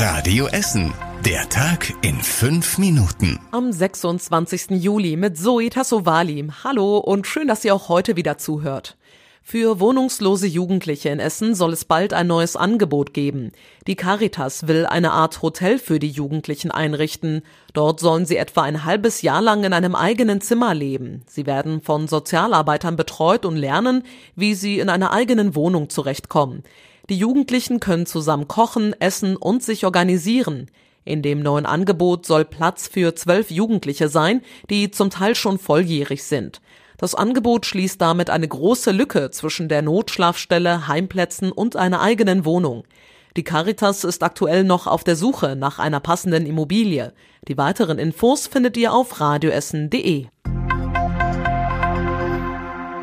Radio Essen. Der Tag in fünf Minuten. Am 26. Juli mit Zoe Tassovali. Hallo und schön, dass ihr auch heute wieder zuhört. Für wohnungslose Jugendliche in Essen soll es bald ein neues Angebot geben. Die Caritas will eine Art Hotel für die Jugendlichen einrichten. Dort sollen sie etwa ein halbes Jahr lang in einem eigenen Zimmer leben. Sie werden von Sozialarbeitern betreut und lernen, wie sie in einer eigenen Wohnung zurechtkommen. Die Jugendlichen können zusammen kochen, essen und sich organisieren. In dem neuen Angebot soll Platz für zwölf Jugendliche sein, die zum Teil schon volljährig sind. Das Angebot schließt damit eine große Lücke zwischen der Notschlafstelle, Heimplätzen und einer eigenen Wohnung. Die Caritas ist aktuell noch auf der Suche nach einer passenden Immobilie. Die weiteren Infos findet ihr auf radioessen.de.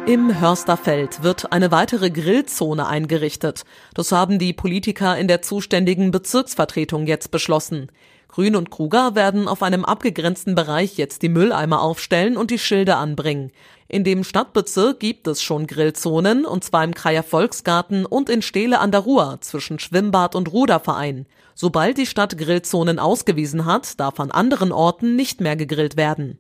Im Hörsterfeld wird eine weitere Grillzone eingerichtet. Das haben die Politiker in der zuständigen Bezirksvertretung jetzt beschlossen. Grün und Kruger werden auf einem abgegrenzten Bereich jetzt die Mülleimer aufstellen und die Schilde anbringen. In dem Stadtbezirk gibt es schon Grillzonen, und zwar im Kreier Volksgarten und in Stehle an der Ruhr zwischen Schwimmbad und Ruderverein. Sobald die Stadt Grillzonen ausgewiesen hat, darf an anderen Orten nicht mehr gegrillt werden.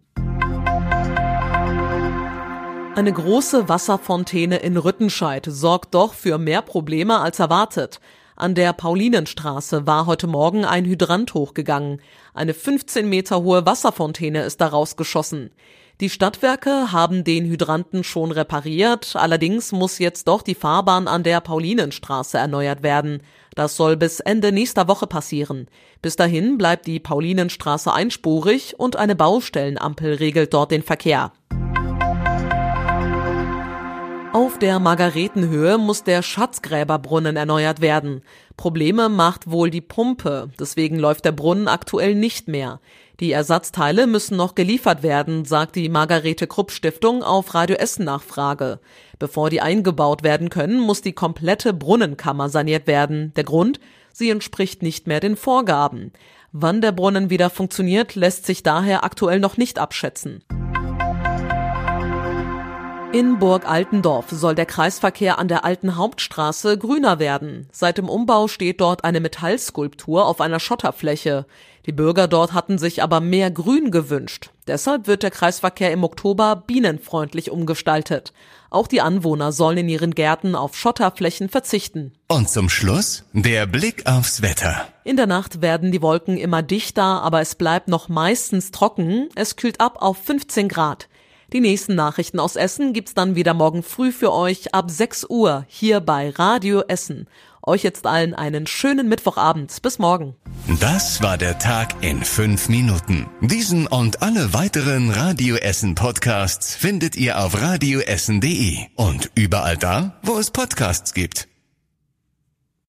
Eine große Wasserfontäne in Rüttenscheid sorgt doch für mehr Probleme als erwartet. An der Paulinenstraße war heute Morgen ein Hydrant hochgegangen. Eine 15 Meter hohe Wasserfontäne ist daraus geschossen. Die Stadtwerke haben den Hydranten schon repariert, allerdings muss jetzt doch die Fahrbahn an der Paulinenstraße erneuert werden. Das soll bis Ende nächster Woche passieren. Bis dahin bleibt die Paulinenstraße einspurig und eine Baustellenampel regelt dort den Verkehr. Auf der Margaretenhöhe muss der Schatzgräberbrunnen erneuert werden. Probleme macht wohl die Pumpe, deswegen läuft der Brunnen aktuell nicht mehr. Die Ersatzteile müssen noch geliefert werden, sagt die Margarete Krupp Stiftung auf Radio Essen Nachfrage. Bevor die eingebaut werden können, muss die komplette Brunnenkammer saniert werden. Der Grund? Sie entspricht nicht mehr den Vorgaben. Wann der Brunnen wieder funktioniert, lässt sich daher aktuell noch nicht abschätzen. In Burg Altendorf soll der Kreisverkehr an der alten Hauptstraße grüner werden. Seit dem Umbau steht dort eine Metallskulptur auf einer Schotterfläche. Die Bürger dort hatten sich aber mehr Grün gewünscht. Deshalb wird der Kreisverkehr im Oktober bienenfreundlich umgestaltet. Auch die Anwohner sollen in ihren Gärten auf Schotterflächen verzichten. Und zum Schluss der Blick aufs Wetter. In der Nacht werden die Wolken immer dichter, aber es bleibt noch meistens trocken. Es kühlt ab auf 15 Grad. Die nächsten Nachrichten aus Essen gibt's dann wieder morgen früh für euch ab 6 Uhr hier bei Radio Essen. Euch jetzt allen einen schönen Mittwochabend. Bis morgen. Das war der Tag in fünf Minuten. Diesen und alle weiteren Radio Essen Podcasts findet ihr auf radioessen.de und überall da, wo es Podcasts gibt.